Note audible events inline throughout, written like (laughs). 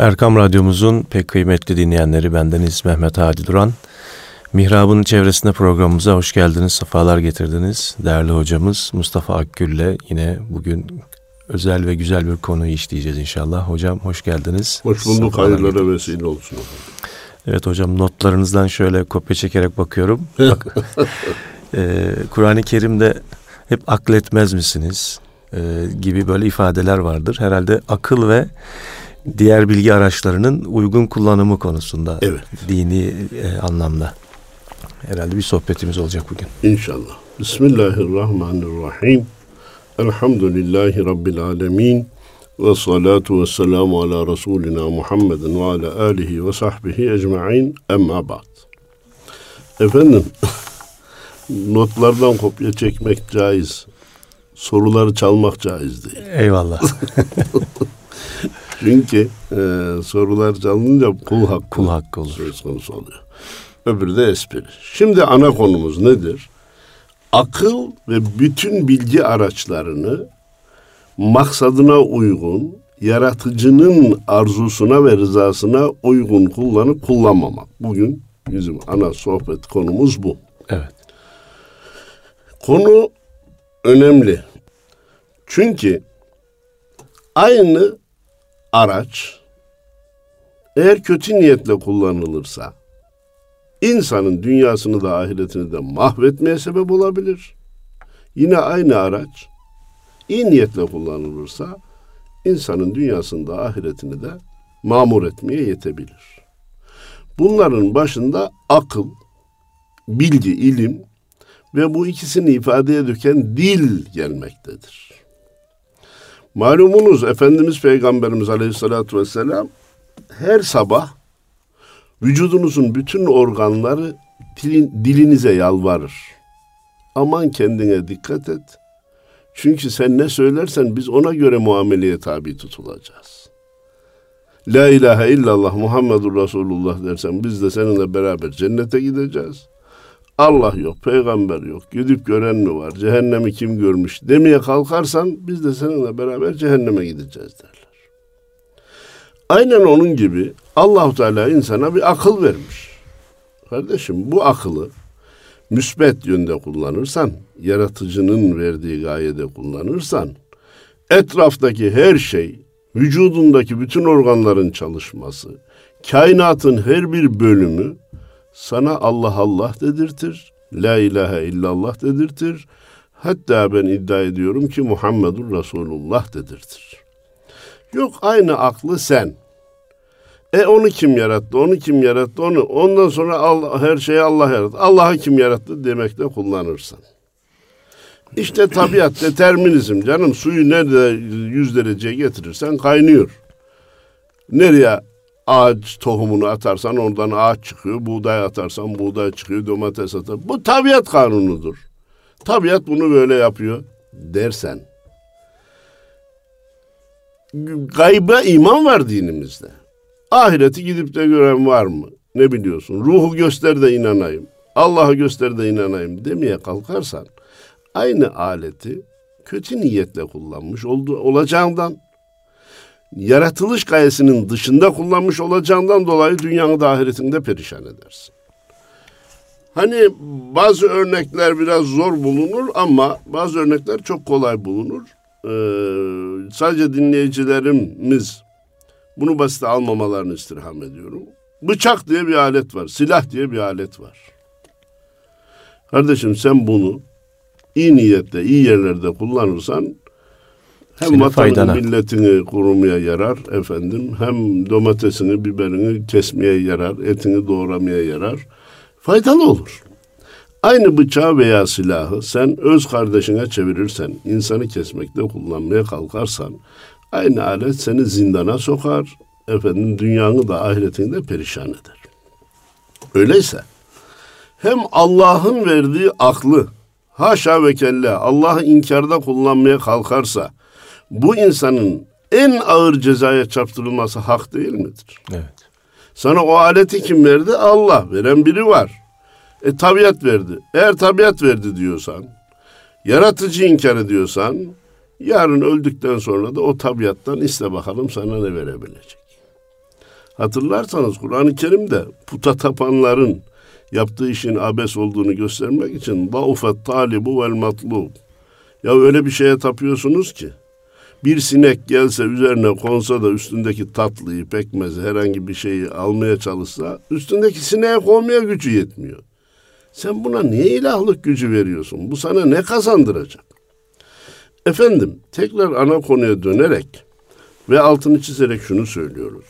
Erkam Radyomuzun pek kıymetli dinleyenleri bendeniz Mehmet Hadi Duran. Mihrab'ın çevresinde programımıza hoş geldiniz, sefalar getirdiniz. Değerli hocamız Mustafa Akgül'le yine bugün özel ve güzel bir konuyu işleyeceğiz inşallah. Hocam hoş geldiniz. Hoş bulduk, hayırlara vesile olsun. Evet hocam notlarınızdan şöyle kopya çekerek bakıyorum. Bak, (laughs) e, Kur'an-ı Kerim'de hep akletmez misiniz e, gibi böyle ifadeler vardır. Herhalde akıl ve diğer bilgi araçlarının uygun kullanımı konusunda evet. dini e, anlamda. Herhalde bir sohbetimiz olacak bugün. İnşallah. Bismillahirrahmanirrahim. Elhamdülillahi Rabbil alemin. Ve salatu ve selamu ala Resulina Muhammedin ve ala alihi ve sahbihi ecma'in emma ba'd. Efendim, (laughs) notlardan kopya çekmek caiz. Soruları çalmak caiz değil. Eyvallah. (laughs) Çünkü e, sorular çalınınca kul hakkı, kul hakkı olur. söz konusu oluyor. Öbürü de espri. Şimdi ana konumuz nedir? Akıl ve bütün bilgi araçlarını maksadına uygun, yaratıcının arzusuna ve rızasına uygun kullanıp kullanmamak. Bugün bizim ana sohbet konumuz bu. Evet. Konu önemli. Çünkü aynı araç eğer kötü niyetle kullanılırsa insanın dünyasını da ahiretini de mahvetmeye sebep olabilir. Yine aynı araç iyi niyetle kullanılırsa insanın dünyasını da ahiretini de mamur etmeye yetebilir. Bunların başında akıl, bilgi, ilim ve bu ikisini ifadeye döken dil gelmektedir. Malumunuz Efendimiz Peygamberimiz Aleyhisselatü Vesselam her sabah vücudunuzun bütün organları dilin, dilinize yalvarır. Aman kendine dikkat et. Çünkü sen ne söylersen biz ona göre muameleye tabi tutulacağız. La ilahe illallah Muhammedur Resulullah dersen biz de seninle beraber cennete gideceğiz. Allah yok, peygamber yok, gidip gören mi var, cehennemi kim görmüş demeye kalkarsan biz de seninle beraber cehenneme gideceğiz derler. Aynen onun gibi Allahu Teala insana bir akıl vermiş. Kardeşim bu akıllı müsbet yönde kullanırsan, yaratıcının verdiği gayede kullanırsan, etraftaki her şey, vücudundaki bütün organların çalışması, kainatın her bir bölümü sana Allah Allah dedirtir, La ilahe illallah dedirtir. Hatta ben iddia ediyorum ki Muhammedur Resulullah dedirtir. Yok aynı aklı sen. E onu kim yarattı? Onu kim yarattı? Onu ondan sonra Allah, her şeyi Allah yarattı. Allah'ı kim yarattı demekle kullanırsan. İşte tabiat, determinizm canım. Suyu nerede yüz dereceye getirirsen kaynıyor. Nereye ağaç tohumunu atarsan oradan ağaç çıkıyor. Buğday atarsan buğday çıkıyor. Domates atar. Bu tabiat kanunudur. Tabiat bunu böyle yapıyor dersen. Gayba iman var dinimizde. Ahireti gidip de gören var mı? Ne biliyorsun? Ruhu göster de inanayım. Allah'ı göster de inanayım demeye kalkarsan aynı aleti kötü niyetle kullanmış oldu, olacağından yaratılış gayesinin dışında kullanmış olacağından dolayı dünyanı da ahiretinde perişan edersin. Hani bazı örnekler biraz zor bulunur ama bazı örnekler çok kolay bulunur. Ee, sadece dinleyicilerimiz bunu basite almamalarını istirham ediyorum. Bıçak diye bir alet var, silah diye bir alet var. Kardeşim sen bunu iyi niyetle, iyi yerlerde kullanırsan hem Senin faydana. milletini korumaya yarar efendim, hem domatesini, biberini kesmeye yarar, etini doğramaya yarar. Faydalı olur. Aynı bıçağı veya silahı sen öz kardeşine çevirirsen, insanı kesmekte kullanmaya kalkarsan, aynı alet seni zindana sokar, efendim dünyanı da ahiretini de perişan eder. Öyleyse hem Allah'ın verdiği aklı haşa ve kella Allah'ı inkarda kullanmaya kalkarsa bu insanın en ağır cezaya çarptırılması hak değil midir? Evet. Sana o aleti kim verdi? Allah. Veren biri var. E tabiat verdi. Eğer tabiat verdi diyorsan, yaratıcı inkar ediyorsan, yarın öldükten sonra da o tabiattan iste bakalım sana ne verebilecek. Hatırlarsanız Kur'an-ı Kerim'de puta tapanların yaptığı işin abes olduğunu göstermek için daufet talibu vel matlub. Ya öyle bir şeye tapıyorsunuz ki bir sinek gelse üzerine konsa da üstündeki tatlıyı, pekmezi, herhangi bir şeyi almaya çalışsa üstündeki sineğe konmaya gücü yetmiyor. Sen buna niye ilahlık gücü veriyorsun? Bu sana ne kazandıracak? Efendim tekrar ana konuya dönerek ve altını çizerek şunu söylüyoruz.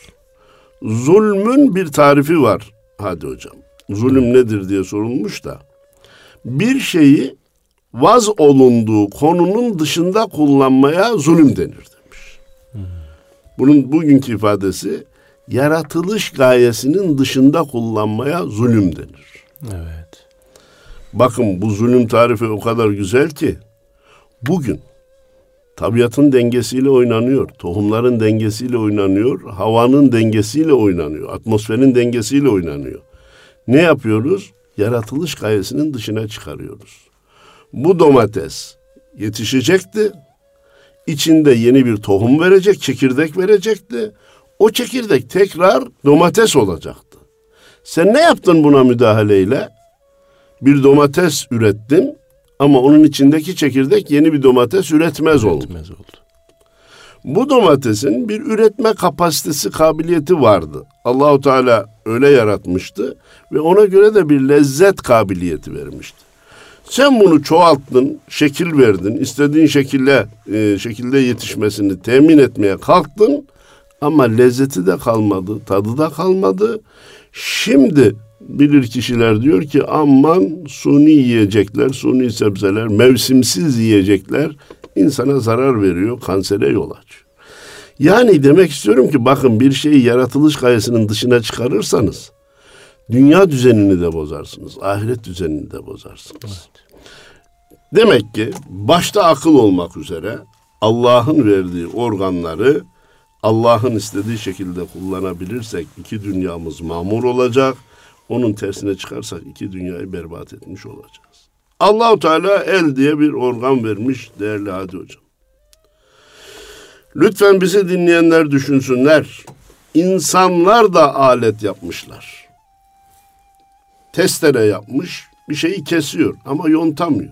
Zulmün bir tarifi var. Hadi hocam. Zulüm nedir diye sorulmuş da. Bir şeyi vaz olunduğu konunun dışında kullanmaya zulüm denir demiş. Bunun bugünkü ifadesi yaratılış gayesinin dışında kullanmaya zulüm denir. Evet. Bakın bu zulüm tarifi o kadar güzel ki bugün tabiatın dengesiyle oynanıyor, tohumların dengesiyle oynanıyor, havanın dengesiyle oynanıyor, atmosferin dengesiyle oynanıyor. Ne yapıyoruz? Yaratılış gayesinin dışına çıkarıyoruz. Bu domates yetişecekti. İçinde yeni bir tohum verecek, çekirdek verecekti. O çekirdek tekrar domates olacaktı. Sen ne yaptın buna müdahaleyle? Bir domates ürettin ama onun içindeki çekirdek yeni bir domates üretmez oldu. Üretmez oldu. Bu domatesin bir üretme kapasitesi, kabiliyeti vardı. Allahu Teala öyle yaratmıştı ve ona göre de bir lezzet kabiliyeti vermişti. Sen bunu çoğalttın, şekil verdin, istediğin şekilde e, şekilde yetişmesini temin etmeye kalktın ama lezzeti de kalmadı, tadı da kalmadı. Şimdi bilir kişiler diyor ki aman suni yiyecekler, suni sebzeler, mevsimsiz yiyecekler insana zarar veriyor, kansere yol açıyor. Yani demek istiyorum ki bakın bir şeyi yaratılış gayesinin dışına çıkarırsanız dünya düzenini de bozarsınız, ahiret düzenini de bozarsınız. Evet. Demek ki başta akıl olmak üzere Allah'ın verdiği organları Allah'ın istediği şekilde kullanabilirsek iki dünyamız mamur olacak. Onun tersine çıkarsak iki dünyayı berbat etmiş olacağız. Allahu Teala el diye bir organ vermiş değerli Hadi Hocam. Lütfen bizi dinleyenler düşünsünler. İnsanlar da alet yapmışlar. Testere yapmış, bir şeyi kesiyor ama yontamıyor.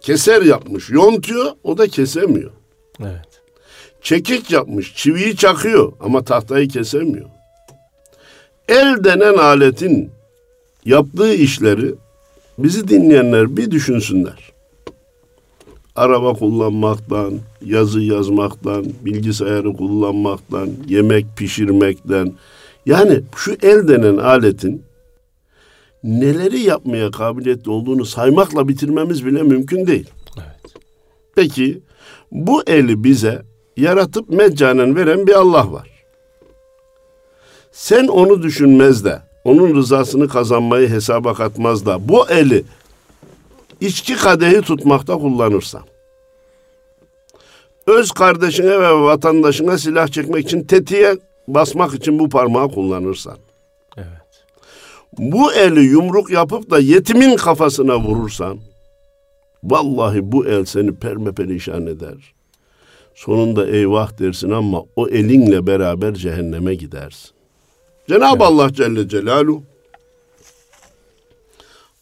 Keser yapmış, yontuyor, o da kesemiyor. Evet. Çekiç yapmış, çiviyi çakıyor ama tahtayı kesemiyor. El denen aletin yaptığı işleri bizi dinleyenler bir düşünsünler. Araba kullanmaktan, yazı yazmaktan, bilgisayarı kullanmaktan, yemek pişirmekten. Yani şu el denen aletin neleri yapmaya kabiliyetli olduğunu saymakla bitirmemiz bile mümkün değil. Evet. Peki bu eli bize yaratıp meccanen veren bir Allah var. Sen onu düşünmez de, onun rızasını kazanmayı hesaba katmaz da bu eli içki kadehi tutmakta kullanırsan, öz kardeşine ve vatandaşına silah çekmek için tetiğe basmak için bu parmağı kullanırsan bu eli yumruk yapıp da yetimin kafasına vurursan, vallahi bu el seni perme perişan eder. Sonunda eyvah dersin ama o elinle beraber cehenneme gidersin. Cenab-ı Allah Celle Celaluhu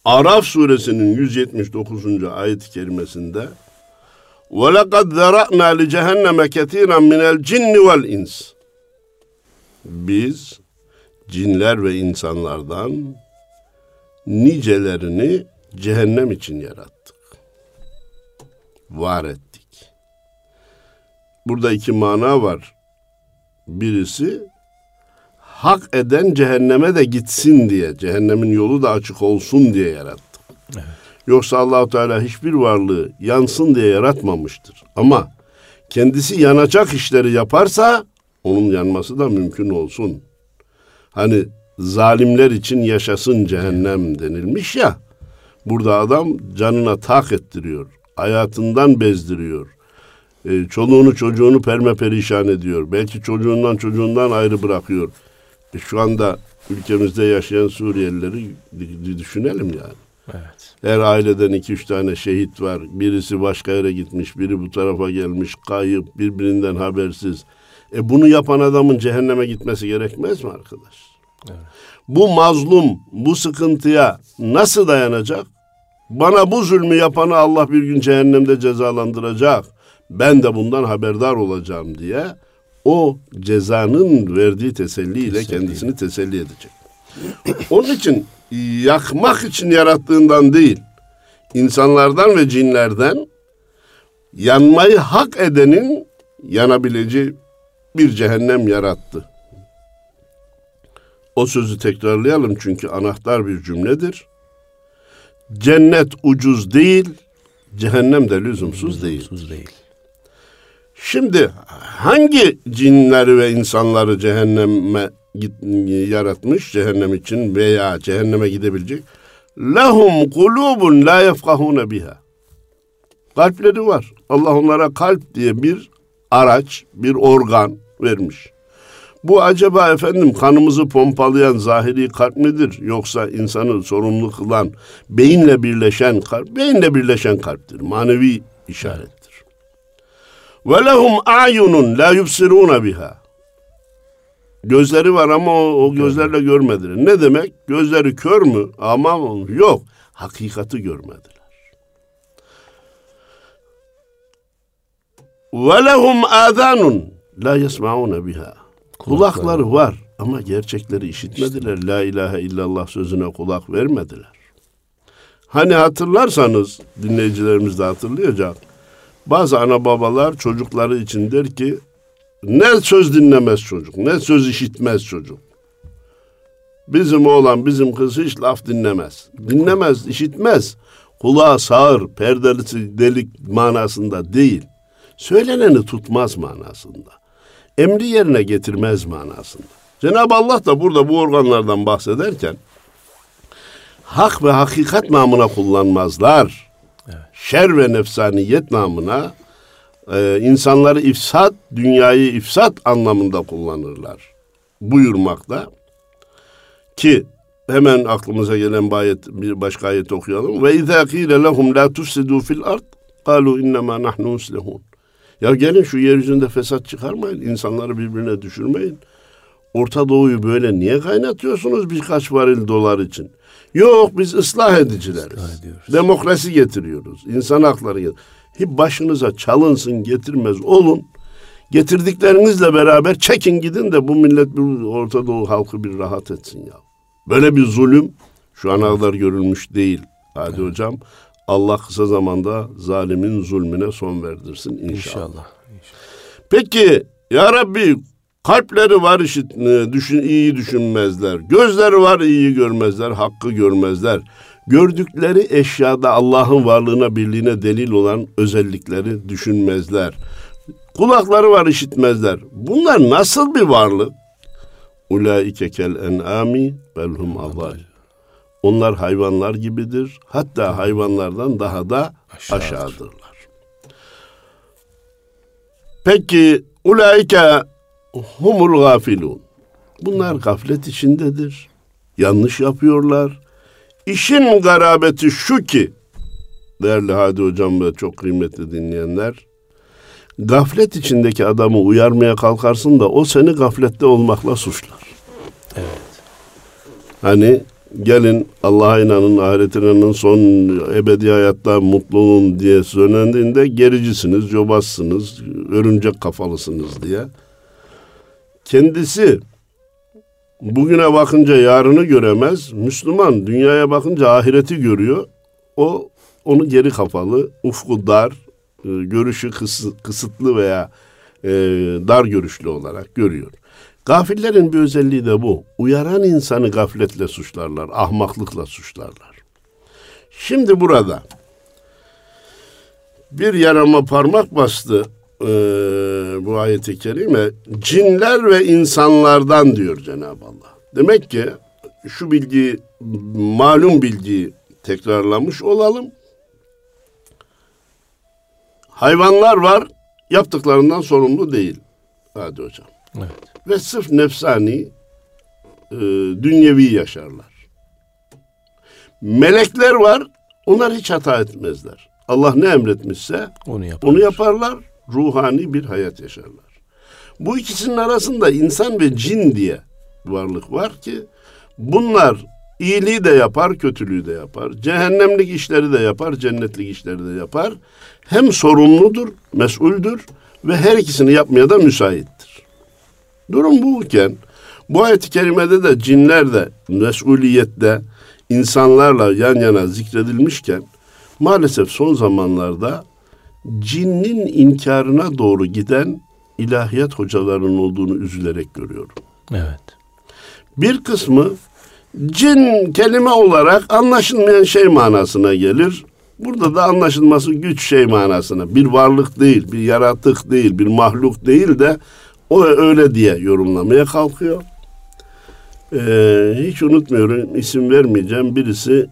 Araf suresinin 179. ayet-i kerimesinde وَلَقَدْ ذَرَأْنَا لِجَهَنَّمَ كَثِيرًا مِنَ الْجِنِّ وَالْاِنْسِ Biz cinler ve insanlardan nicelerini cehennem için yarattık. Var ettik. Burada iki mana var. Birisi hak eden cehenneme de gitsin diye, cehennemin yolu da açık olsun diye yarattık. Evet. Yoksa Allahu Teala hiçbir varlığı yansın diye yaratmamıştır. Ama kendisi yanacak işleri yaparsa onun yanması da mümkün olsun. Hani zalimler için yaşasın cehennem denilmiş ya. Burada adam canına tak ettiriyor. Hayatından bezdiriyor. E, çoluğunu çocuğunu perme perişan ediyor. Belki çocuğundan çocuğundan ayrı bırakıyor. E, şu anda ülkemizde yaşayan Suriyelileri düşünelim yani. Evet. Her aileden iki üç tane şehit var. Birisi başka yere gitmiş, biri bu tarafa gelmiş, kayıp, birbirinden habersiz. E bunu yapan adamın cehenneme gitmesi gerekmez mi arkadaş? Evet. Bu mazlum bu sıkıntıya nasıl dayanacak? Bana bu zulmü yapanı Allah bir gün cehennemde cezalandıracak. Ben de bundan haberdar olacağım diye o cezanın verdiği teselliyle teselli. kendisini teselli edecek. (clears throat) Onun için yakmak için yarattığından değil, insanlardan ve cinlerden yanmayı hak edenin yanabileceği bir cehennem yarattı. O sözü tekrarlayalım çünkü anahtar bir cümledir. Cennet ucuz değil, cehennem de lüzumsuz değil. Lüzumsuz değil. Şimdi hangi cinleri ve insanları cehenneme yaratmış cehennem için veya cehenneme gidebilecek? Lahum kulubun la yefkahune biha. Kalpleri var. Allah onlara kalp diye bir araç, bir organ vermiş. Bu acaba efendim kanımızı pompalayan zahiri kalp midir yoksa insanı sorumlu kılan beyinle birleşen kalp, beyinle birleşen kalptir. Manevi işarettir. Ve lehum a'yunun la yubsiruna biha. Gözleri var ama o, o gözlerle görmediler. Ne demek? Gözleri kör mü? Ama yok. Hakikati görmediler. Ve lehum adanun la yesmauna biha. Kulakları var ama gerçekleri işitmediler. La ilahe illallah sözüne kulak vermediler. Hani hatırlarsanız dinleyicilerimiz de hatırlayacak. Bazı ana babalar çocukları için der ki ne söz dinlemez çocuk, ne söz işitmez çocuk. Bizim oğlan, bizim kız hiç laf dinlemez. Dinlemez, işitmez. Kulağı sağır, perdelisi delik manasında değil. Söyleneni tutmaz manasında. Emri yerine getirmez manasında. Cenab-ı Allah da burada bu organlardan bahsederken hak ve hakikat namına kullanmazlar. Evet. Şer ve nefsaniyet namına e, insanları ifsat, dünyayı ifsat anlamında kullanırlar. Buyurmakta. Ki hemen aklımıza gelen bir, ayet, bir başka ayet okuyalım. Ve izâ kîle lehum la tufsidû fil ard kâlû innemâ nahnu muslihûn. Ya gelin şu yeryüzünde fesat çıkarmayın, insanları birbirine düşürmeyin. Orta Doğu'yu böyle niye kaynatıyorsunuz birkaç varil dolar için? Yok biz ıslah edicileriz. Islah Demokrasi getiriyoruz. İnsan hakları getiriyoruz. Hep başınıza çalınsın getirmez olun. Getirdiklerinizle beraber çekin gidin de bu millet bir Orta Doğu halkı bir rahat etsin ya. Böyle bir zulüm şu ana kadar görülmüş değil. Hadi evet. hocam Allah kısa zamanda zalimin zulmüne son verdirsin inşallah. İnşallah. inşallah. Peki ya Rabbi kalpleri var işit, e, düşün, iyi düşünmezler. Gözleri var iyi görmezler, hakkı görmezler. Gördükleri eşyada Allah'ın varlığına, birliğine delil olan özellikleri düşünmezler. Kulakları var işitmezler. Bunlar nasıl bir varlık? Ulaike kel en'ami belhum adal. Onlar hayvanlar gibidir. Hatta hayvanlardan daha da Aşağıdır. aşağıdırlar. Peki ulaike humul gafilun. Bunlar gaflet içindedir. Yanlış yapıyorlar. İşin garabeti şu ki değerli Hadi Hocam ve çok kıymetli dinleyenler gaflet içindeki adamı uyarmaya kalkarsın da o seni gaflette olmakla suçlar. Evet. Hani gelin Allah'a inanın, ahirete inanın, son ebedi hayatta mutlu olun diye söylendiğinde gericisiniz, cobazsınız, örümcek kafalısınız diye. Kendisi bugüne bakınca yarını göremez. Müslüman dünyaya bakınca ahireti görüyor. O onu geri kafalı, ufku dar, e, görüşü kısıtlı veya e, dar görüşlü olarak görüyor. Gafillerin bir özelliği de bu. Uyaran insanı gafletle suçlarlar, ahmaklıkla suçlarlar. Şimdi burada bir yarama parmak bastı e, bu ayeti kerime. Cinler ve insanlardan diyor Cenab-ı Allah. Demek ki şu bilgi, malum bilgiyi tekrarlamış olalım. Hayvanlar var, yaptıklarından sorumlu değil. Hadi hocam. Evet ve sırf nefsani e, dünyevi yaşarlar. Melekler var, onlar hiç hata etmezler. Allah ne emretmişse onu yaparlar. onu yaparlar, ruhani bir hayat yaşarlar. Bu ikisinin arasında insan ve cin diye varlık var ki bunlar iyiliği de yapar, kötülüğü de yapar. Cehennemlik işleri de yapar, cennetlik işleri de yapar. Hem sorumludur, mesuldür ve her ikisini yapmaya da müsaittir. Durum buken bu ayet-i kerimede de cinler de mesuliyette insanlarla yan yana zikredilmişken maalesef son zamanlarda cinnin inkarına doğru giden ilahiyat hocalarının olduğunu üzülerek görüyorum. Evet. Bir kısmı cin kelime olarak anlaşılmayan şey manasına gelir. Burada da anlaşılması güç şey manasına. Bir varlık değil, bir yaratık değil, bir mahluk değil de o öyle diye yorumlamaya kalkıyor. Ee, hiç unutmuyorum, isim vermeyeceğim. Birisi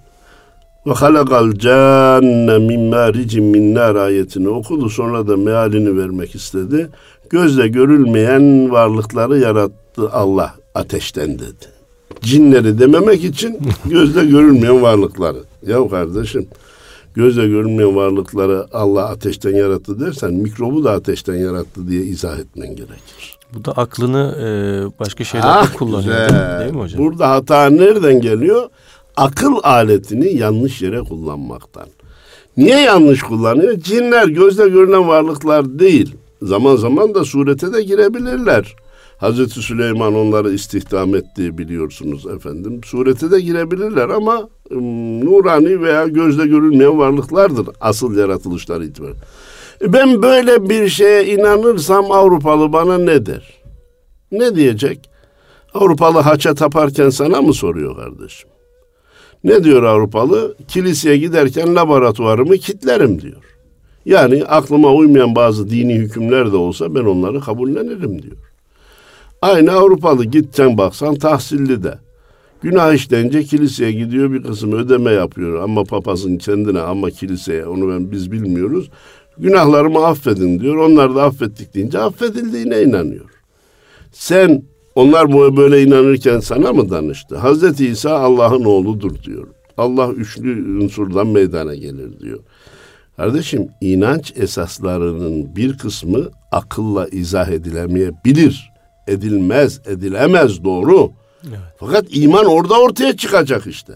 ve halakal canne min maricin min nar ayetini okudu. Sonra da mealini vermek istedi. Gözle görülmeyen varlıkları yarattı Allah ateşten dedi. Cinleri dememek için gözle görülmeyen varlıkları. Ya kardeşim gözle görünmeyen varlıkları Allah ateşten yarattı dersen mikrobu da ateşten yarattı diye izah etmen gerekir. Bu da aklını e, başka şeylerde ah, kullanıyor güzel. değil mi hocam? Burada hata nereden geliyor? Akıl aletini yanlış yere kullanmaktan. Niye yanlış kullanıyor? Cinler gözle görünen varlıklar değil. Zaman zaman da surete de girebilirler. Hazreti Süleyman onları istihdam etti biliyorsunuz efendim. Surete de girebilirler ama nurani veya gözle görülmeyen varlıklardır asıl yaratılışlar itibariyle. Ben böyle bir şeye inanırsam Avrupalı bana ne der? Ne diyecek? Avrupalı haça taparken sana mı soruyor kardeşim? Ne diyor Avrupalı? Kiliseye giderken laboratuvarımı kitlerim diyor. Yani aklıma uymayan bazı dini hükümler de olsa ben onları kabullenirim diyor. Aynı Avrupalı gideceksin baksan tahsilli de. Günah işleyince kiliseye gidiyor bir kısım ödeme yapıyor. Ama papazın kendine ama kiliseye onu ben biz bilmiyoruz. Günahlarımı affedin diyor. Onlar da affettik deyince affedildiğine inanıyor. Sen onlar böyle inanırken sana mı danıştı? Hazreti İsa Allah'ın oğludur diyor. Allah üçlü unsurdan meydana gelir diyor. Kardeşim inanç esaslarının bir kısmı akılla izah edilemeyebilir. Edilmez, edilemez doğru. Evet. Fakat iman orada ortaya çıkacak işte.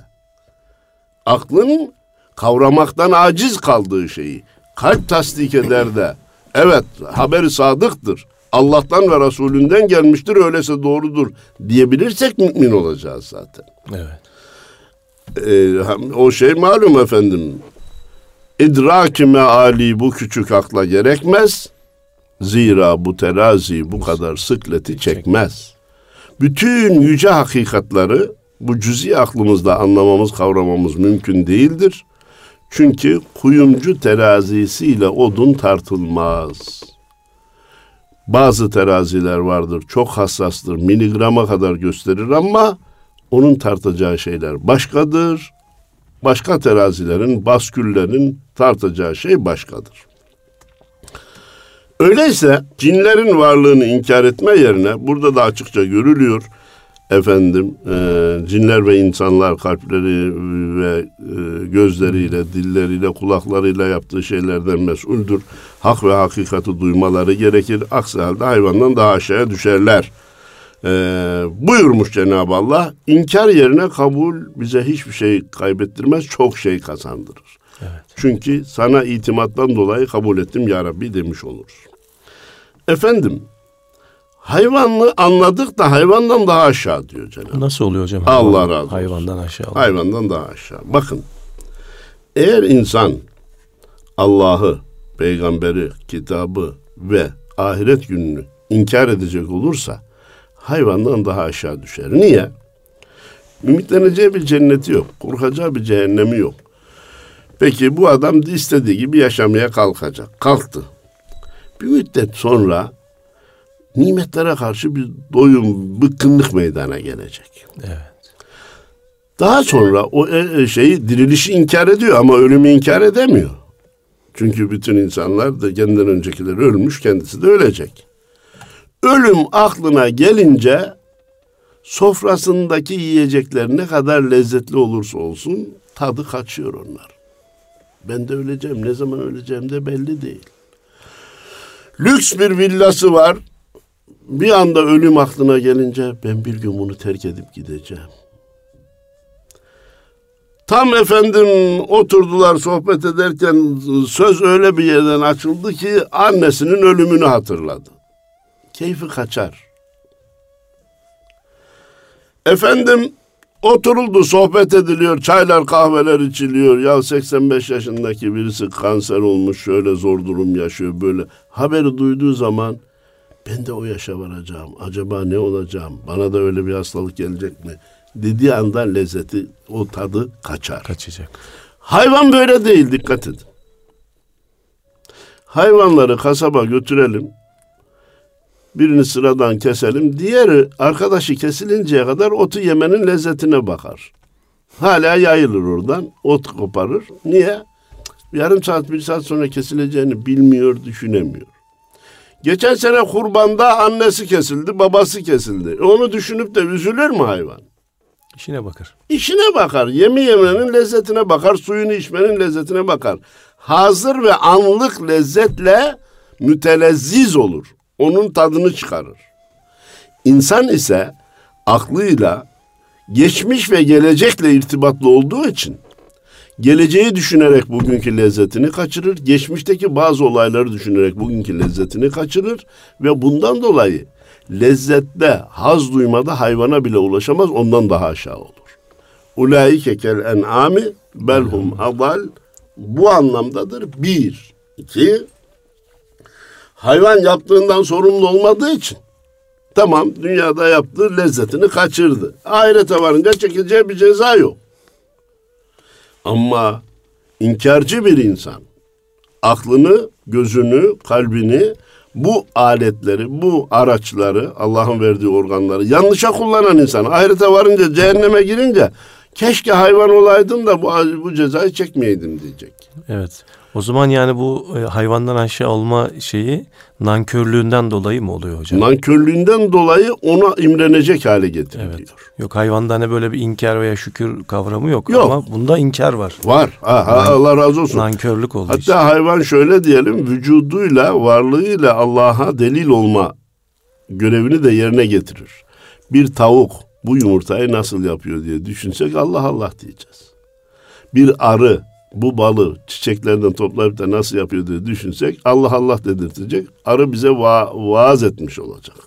Aklın kavramaktan aciz kaldığı şeyi kalp tasdik eder de evet haberi sadıktır. Allah'tan ve Resulünden gelmiştir öyleyse doğrudur diyebilirsek mümin olacağız zaten. Evet. Ee, o şey malum efendim. İdrak-ı meali bu küçük akla gerekmez. Zira bu terazi bu kadar sıkleti çekmez. Bütün yüce hakikatları bu cüzi aklımızda anlamamız, kavramamız mümkün değildir. Çünkü kuyumcu terazisiyle odun tartılmaz. Bazı teraziler vardır, çok hassastır, miligrama kadar gösterir ama onun tartacağı şeyler başkadır. Başka terazilerin, basküllerin tartacağı şey başkadır. Öyleyse cinlerin varlığını inkar etme yerine burada da açıkça görülüyor efendim e, cinler ve insanlar kalpleri ve e, gözleriyle, dilleriyle, kulaklarıyla yaptığı şeylerden mesuldür. Hak ve hakikati duymaları gerekir. Aksi halde hayvandan daha aşağıya düşerler. E, buyurmuş Cenab-ı Allah. İnkar yerine kabul bize hiçbir şey kaybettirmez, çok şey kazandırır. Evet. Çünkü sana itimattan dolayı kabul ettim ya Rabbi demiş oluruz. Efendim Hayvanlı anladık da hayvandan daha aşağı diyor Cenab-ı Nasıl oluyor hocam? Allah razı olsun. Hayvandan aşağı. Hayvandan daha aşağı. Bakın eğer insan Allah'ı, peygamberi, kitabı ve ahiret gününü inkar edecek olursa hayvandan daha aşağı düşer. Niye? Ümitleneceği bir cenneti yok. Korkacağı bir cehennemi yok. Peki bu adam istediği gibi yaşamaya kalkacak. Kalktı. Bir müddet sonra nimetlere karşı bir doyum, bıkkınlık meydana gelecek. Evet. Daha sonra o e, e, şeyi dirilişi inkar ediyor ama ölümü inkar edemiyor. Çünkü bütün insanlar da kendinden öncekileri ölmüş, kendisi de ölecek. Ölüm aklına gelince sofrasındaki yiyecekler ne kadar lezzetli olursa olsun tadı kaçıyor onlar. Ben de öleceğim, ne zaman öleceğim de belli değil. Lüks bir villası var, bir anda ölüm aklına gelince ben bir gün bunu terk edip gideceğim. Tam efendim oturdular sohbet ederken söz öyle bir yerden açıldı ki annesinin ölümünü hatırladı. Keyfi kaçar. Efendim oturuldu sohbet ediliyor çaylar kahveler içiliyor. Ya 85 yaşındaki birisi kanser olmuş şöyle zor durum yaşıyor böyle. Haberi duyduğu zaman ben de o yaşa varacağım. Acaba ne olacağım? Bana da öyle bir hastalık gelecek mi? Dediği anda lezzeti, o tadı kaçar. Kaçacak. Hayvan böyle değil dikkat edin. Hayvanları kasaba götürelim. Birini sıradan keselim. Diğeri arkadaşı kesilinceye kadar otu yemenin lezzetine bakar. Hala yayılır oradan. Ot koparır. Niye? Yarım saat, bir saat sonra kesileceğini bilmiyor, düşünemiyor. Geçen sene kurbanda annesi kesildi, babası kesildi. Onu düşünüp de üzülür mü hayvan? İşine bakar. İşine bakar. Yemi yemenin lezzetine bakar. Suyunu içmenin lezzetine bakar. Hazır ve anlık lezzetle mütelezziz olur. Onun tadını çıkarır. İnsan ise aklıyla geçmiş ve gelecekle irtibatlı olduğu için geleceği düşünerek bugünkü lezzetini kaçırır. Geçmişteki bazı olayları düşünerek bugünkü lezzetini kaçırır ve bundan dolayı lezzette, haz duymada hayvana bile ulaşamaz, ondan daha aşağı olur. Ulaike kel en'ami belhum adal bu anlamdadır. Bir. iki hayvan yaptığından sorumlu olmadığı için tamam dünyada yaptığı lezzetini kaçırdı. Ahirete varınca çekileceği bir ceza yok. Ama inkarcı bir insan aklını, gözünü, kalbini bu aletleri, bu araçları, Allah'ın verdiği organları yanlışa kullanan insan ahirete varınca cehenneme girince keşke hayvan olaydım da bu, bu cezayı çekmeyeydim diyecek. Evet. O zaman yani bu e, hayvandan aşağı olma şeyi nankörlüğünden dolayı mı oluyor hocam? Nankörlüğünden dolayı ona imrenecek hale getiriliyor. Evet. Yok hayvanda ne böyle bir inkar veya şükür kavramı yok, yok. ama bunda inkar var. Var. Aha, Nan, Allah razı olsun. Nankörlük oldu Hatta işte. hayvan şöyle diyelim vücuduyla varlığıyla Allah'a delil olma görevini de yerine getirir. Bir tavuk bu yumurtayı nasıl yapıyor diye düşünsek Allah Allah diyeceğiz. Bir arı bu balı çiçeklerden toplayıp da nasıl yapıyor diye düşünsek Allah Allah dedirtecek. Arı bize va vaaz etmiş olacak.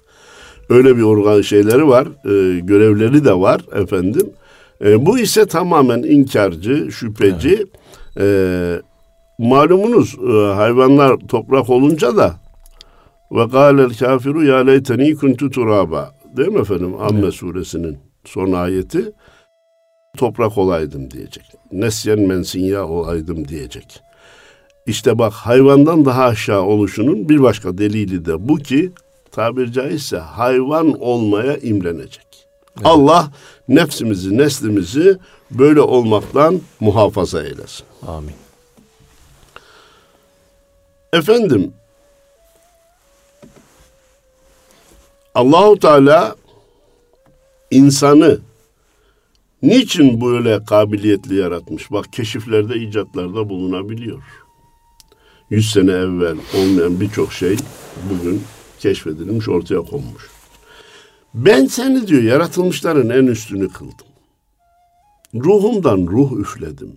Öyle bir organ şeyleri var, e, görevleri de var efendim. E, bu ise tamamen inkarcı, şüpheci. Evet. E, malumunuz e, hayvanlar toprak olunca da ve kâlel kafiru ya leyteni kuntu turaba. Değil mi efendim? Amme evet. suresinin son ayeti toprak olaydım diyecek. Nesyen mensinya olaydım diyecek. İşte bak hayvandan daha aşağı oluşunun bir başka delili de bu ki tabir caizse hayvan olmaya imrenecek. Evet. Allah nefsimizi, neslimizi böyle olmaktan muhafaza eylesin. Amin. Efendim Allahu Teala insanı Niçin böyle kabiliyetli yaratmış? Bak keşiflerde, icatlarda bulunabiliyor. Yüz sene evvel olmayan birçok şey bugün keşfedilmiş, ortaya konmuş. Ben seni diyor yaratılmışların en üstünü kıldım. Ruhumdan ruh üfledim.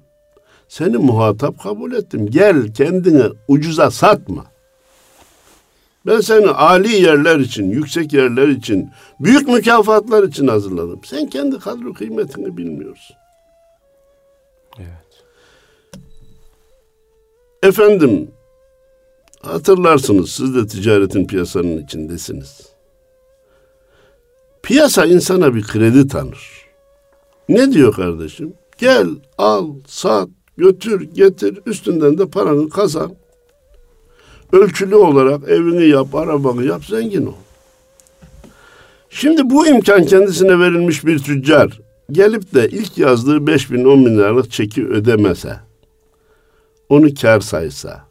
Seni muhatap kabul ettim. Gel kendini ucuza satma. Ben seni ali yerler için, yüksek yerler için, büyük mükafatlar için hazırladım. Sen kendi kadro kıymetini bilmiyorsun. Evet. Efendim, hatırlarsınız siz de ticaretin piyasanın içindesiniz. Piyasa insana bir kredi tanır. Ne diyor kardeşim? Gel, al, sat, götür, getir, üstünden de paranı kazan. Ölçülü olarak evini yap, arabanı yap, zengin ol. Şimdi bu imkan kendisine verilmiş bir tüccar gelip de ilk yazdığı 5 bin 10 bin liralık çeki ödemese, onu kar saysa,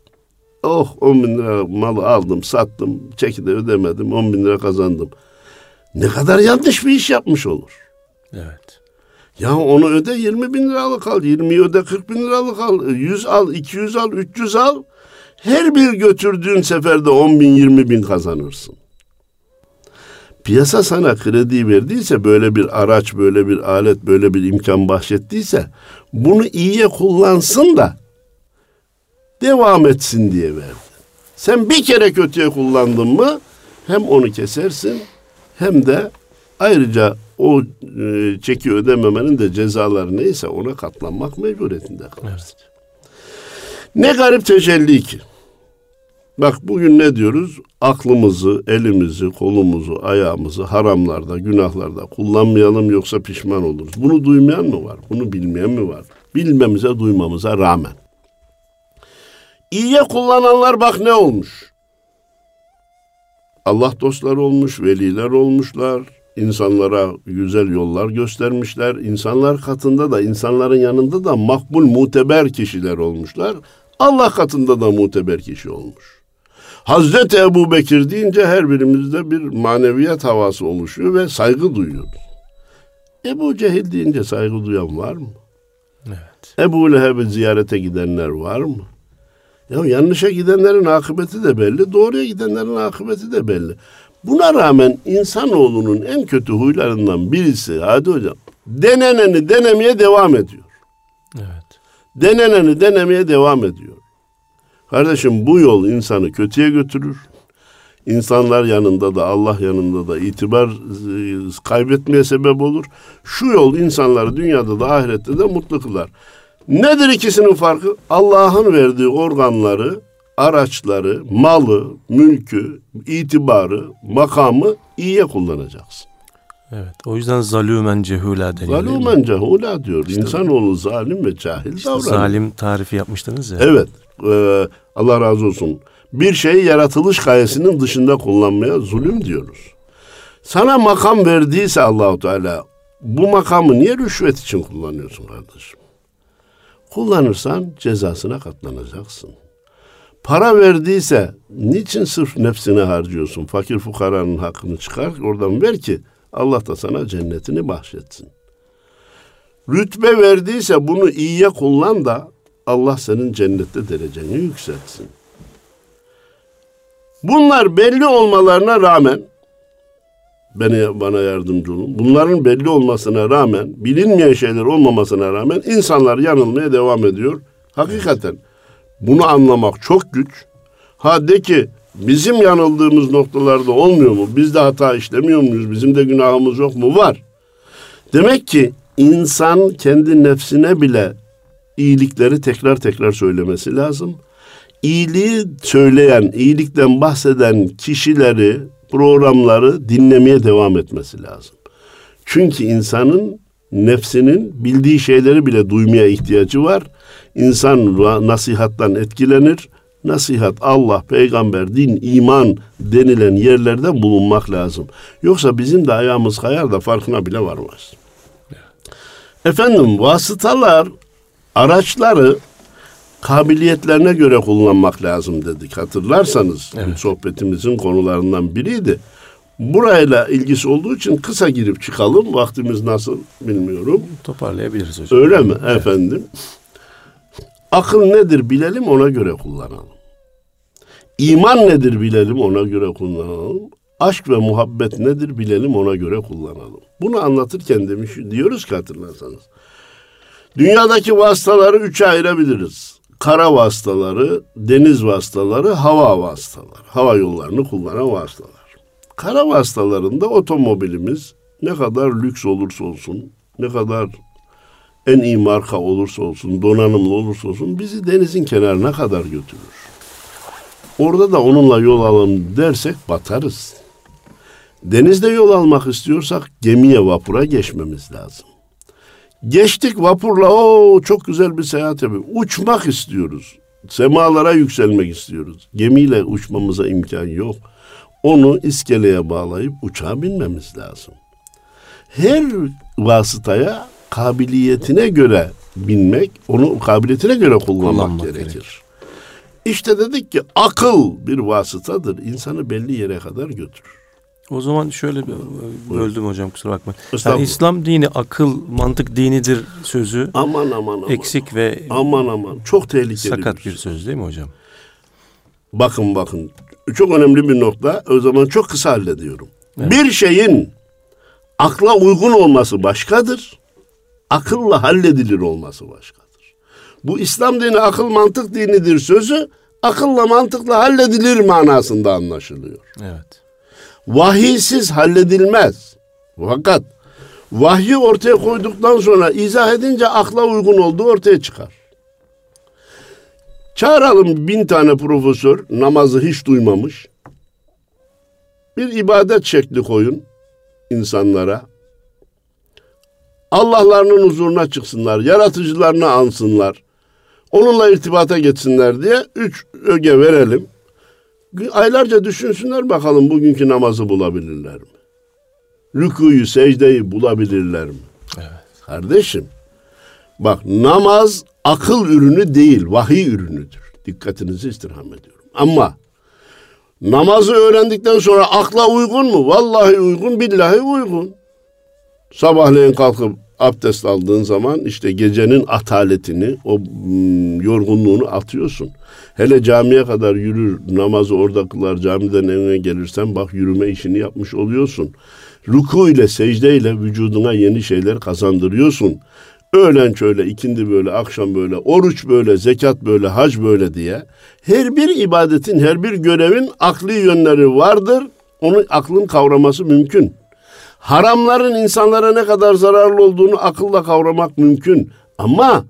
oh 10 bin lira malı aldım, sattım, çeki de ödemedim, 10 bin lira kazandım. Ne kadar yanlış bir iş yapmış olur. Evet. Ya onu öde 20 bin liralık al, 20 öde 40 bin liralık al, 100 al, 200 al, 300 al. Her bir götürdüğün seferde 10 bin 20 bin kazanırsın. Piyasa sana kredi verdiyse böyle bir araç, böyle bir alet, böyle bir imkan bahşettiyse bunu iyiye kullansın da devam etsin diye verdi. Sen bir kere kötüye kullandın mı hem onu kesersin hem de ayrıca o e, çeki ödememenin de cezaları neyse ona katlanmak mecburiyetinde kalırsın. Evet. Ne garip tecelli ki. Bak bugün ne diyoruz? Aklımızı, elimizi, kolumuzu, ayağımızı haramlarda, günahlarda kullanmayalım yoksa pişman oluruz. Bunu duymayan mı var? Bunu bilmeyen mi var? Bilmemize, duymamıza rağmen. İyiye kullananlar bak ne olmuş. Allah dostları olmuş, veliler olmuşlar, insanlara güzel yollar göstermişler. İnsanlar katında da, insanların yanında da makbul, muteber kişiler olmuşlar. Allah katında da muteber kişi olmuş. Hazreti Ebu Bekir deyince her birimizde bir maneviyat havası oluşuyor ve saygı duyuyoruz. Ebu Cehil deyince saygı duyan var mı? Evet. Ebu Leheb'i ziyarete gidenler var mı? Ya yanlışa gidenlerin akıbeti de belli, doğruya gidenlerin akıbeti de belli. Buna rağmen insanoğlunun en kötü huylarından birisi hadi hocam deneneni denemeye devam ediyor. Evet. Deneneni denemeye devam ediyor. Kardeşim bu yol insanı kötüye götürür. İnsanlar yanında da Allah yanında da itibar e, kaybetmeye sebep olur. Şu yol insanları dünyada da ahirette de mutlu kılar. Nedir ikisinin farkı? Allah'ın verdiği organları, araçları, malı, mülkü, itibarı, makamı iyiye kullanacaksın. Evet. O yüzden zalümen cehula deniyor. Zalümen cehula diyor. İşte İnsanoğlu zalim ve cahil işte davranıyor. Zalim tarifi yapmıştınız ya. Evet. E, Allah razı olsun. Bir şeyi yaratılış gayesinin dışında kullanmaya zulüm diyoruz. Sana makam verdiyse Allahu Teala bu makamı niye rüşvet için kullanıyorsun kardeşim? Kullanırsan cezasına katlanacaksın. Para verdiyse niçin sırf nefsine harcıyorsun? Fakir fukaranın hakkını çıkar oradan ver ki Allah da sana cennetini bahşetsin. Rütbe verdiyse bunu iyiye kullan da Allah senin cennette dereceni yükseltsin. Bunlar belli olmalarına rağmen beni bana yardımcı olun. Bunların belli olmasına rağmen, bilinmeyen şeyler olmamasına rağmen insanlar yanılmaya devam ediyor. Hakikaten bunu anlamak çok güç. Ha de ki bizim yanıldığımız noktalarda olmuyor mu? Biz de hata işlemiyor muyuz? Bizim de günahımız yok mu? Var. Demek ki insan kendi nefsine bile iyilikleri tekrar tekrar söylemesi lazım. İyiliği söyleyen, iyilikten bahseden kişileri, programları dinlemeye devam etmesi lazım. Çünkü insanın nefsinin bildiği şeyleri bile duymaya ihtiyacı var. İnsan nasihattan etkilenir. Nasihat Allah, peygamber, din, iman denilen yerlerde bulunmak lazım. Yoksa bizim de ayağımız kayar da farkına bile varmaz. Efendim vasıtalar araçları kabiliyetlerine göre kullanmak lazım dedik. Hatırlarsanız evet. sohbetimizin konularından biriydi. Burayla ilgisi olduğu için kısa girip çıkalım. Vaktimiz nasıl bilmiyorum. Toparlayabiliriz hocam. Öyle mi evet. efendim? Akıl nedir bilelim ona göre kullanalım. İman nedir bilelim ona göre kullanalım. Aşk ve muhabbet nedir bilelim ona göre kullanalım. Bunu anlatırken demiş diyoruz ki hatırlarsanız. Dünyadaki vasıtaları üçe ayırabiliriz. Kara vasıtaları, deniz vasıtaları, hava vasıtaları. Hava yollarını kullanan vasıtalar. Kara vasıtalarında otomobilimiz ne kadar lüks olursa olsun, ne kadar en iyi marka olursa olsun, donanımlı olursa olsun bizi denizin kenarına kadar götürür. Orada da onunla yol alalım dersek batarız. Denizde yol almak istiyorsak gemiye vapura geçmemiz lazım. Geçtik vapurla o çok güzel bir seyahat yapıyoruz. Uçmak istiyoruz. Semalara yükselmek istiyoruz. Gemiyle uçmamıza imkan yok. Onu iskeleye bağlayıp uçağa binmemiz lazım. Her vasıtaya kabiliyetine göre binmek, onu kabiliyetine göre kullanmak, kullanmak gerekir. gerekir. İşte dedik ki akıl bir vasıtadır. İnsanı belli yere kadar götürür. O zaman şöyle bir böldüm hocam kusura bakmayın. Yani İslam dini akıl, mantık dinidir sözü. Aman aman aman. Eksik ve aman aman çok tehlikeli. Sakat bir söz değil mi hocam? Bakın bakın çok önemli bir nokta. O zaman çok kısa hallediyorum. Evet. Bir şeyin akla uygun olması başkadır. Akılla halledilir olması başkadır. Bu İslam dini akıl mantık dinidir sözü akılla mantıkla halledilir manasında anlaşılıyor. Evet. Vahiysiz halledilmez. Fakat vahyi ortaya koyduktan sonra izah edince akla uygun olduğu ortaya çıkar. Çağıralım bin tane profesör namazı hiç duymamış. Bir ibadet şekli koyun insanlara. Allah'larının huzuruna çıksınlar, yaratıcılarını ansınlar. Onunla irtibata geçsinler diye üç öge verelim. Aylarca düşünsünler bakalım bugünkü namazı bulabilirler mi? Rükuyu, secdeyi bulabilirler mi? Evet. Kardeşim, bak namaz akıl ürünü değil, vahiy ürünüdür. Dikkatinizi istirham ediyorum. Ama namazı öğrendikten sonra akla uygun mu? Vallahi uygun, billahi uygun. Sabahleyin kalkıp abdest aldığın zaman işte gecenin ataletini, o yorgunluğunu atıyorsun. Hele camiye kadar yürür, namazı orada kılar, camiden evine gelirsen bak yürüme işini yapmış oluyorsun. Ruku ile secde ile vücuduna yeni şeyler kazandırıyorsun. Öğlen şöyle, ikindi böyle, akşam böyle, oruç böyle, zekat böyle, hac böyle diye. Her bir ibadetin, her bir görevin akli yönleri vardır. Onu aklın kavraması mümkün. Haramların insanlara ne kadar zararlı olduğunu akılla kavramak mümkün. Ama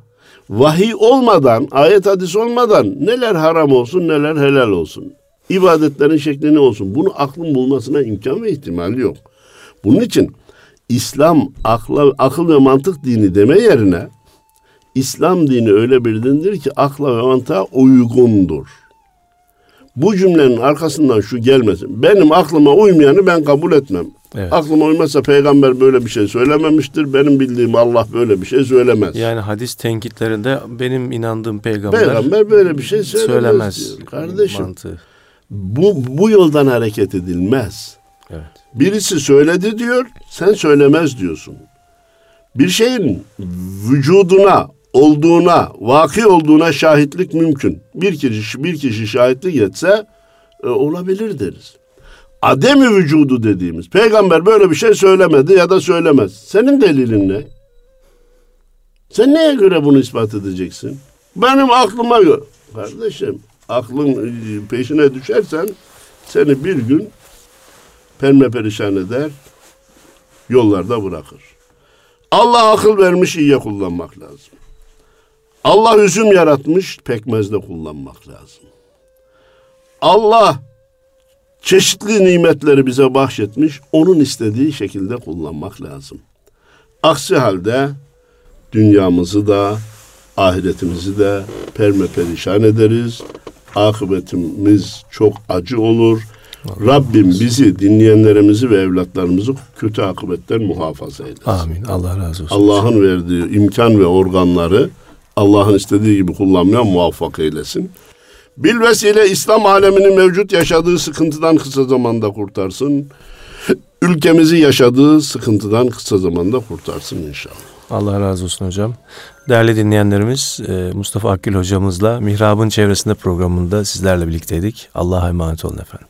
vahiy olmadan, ayet hadis olmadan neler haram olsun neler helal olsun. İbadetlerin şekli ne olsun bunu aklın bulmasına imkan ve ihtimal yok. Bunun için İslam akla, akıl ve mantık dini deme yerine İslam dini öyle bir dindir ki akla ve mantığa uygundur. Bu cümlenin arkasından şu gelmesin. Benim aklıma uymayanı ben kabul etmem. Evet. Aklıma uymazsa peygamber böyle bir şey söylememiştir. Benim bildiğim Allah böyle bir şey söylemez. Yani hadis tenkitlerinde benim inandığım peygamber, peygamber böyle bir şey söylemez. söylemez diyor. Kardeşim mantığı. bu, bu yoldan hareket edilmez. Evet. Birisi söyledi diyor, sen söylemez diyorsun. Bir şeyin vücuduna, olduğuna, vaki olduğuna şahitlik mümkün. Bir kişi bir kişi şahitlik etse e, olabilir deriz. Ademi vücudu dediğimiz. Peygamber böyle bir şey söylemedi ya da söylemez. Senin delilin ne? Sen neye göre bunu ispat edeceksin? Benim aklıma göre. Kardeşim aklın e, peşine düşersen seni bir gün perme perişan eder, yollarda bırakır. Allah akıl vermiş iyiye kullanmak lazım. Allah üzüm yaratmış pekmezde kullanmak lazım. Allah çeşitli nimetleri bize bahşetmiş, onun istediği şekilde kullanmak lazım. Aksi halde dünyamızı da ahiretimizi de perme perişan ederiz. Akıbetimiz çok acı olur. Rabbim bizi, dinleyenlerimizi ve evlatlarımızı kötü akıbetten muhafaza eylesin. Amin. Allah razı olsun. Allah'ın verdiği imkan ve organları Allah'ın istediği gibi kullanmaya muvaffak eylesin. Bil vesile İslam aleminin mevcut yaşadığı sıkıntıdan kısa zamanda kurtarsın. Ülkemizi yaşadığı sıkıntıdan kısa zamanda kurtarsın inşallah. Allah razı olsun hocam. Değerli dinleyenlerimiz e, Mustafa Akgül hocamızla Mihrab'ın çevresinde programında sizlerle birlikteydik. Allah'a emanet olun efendim.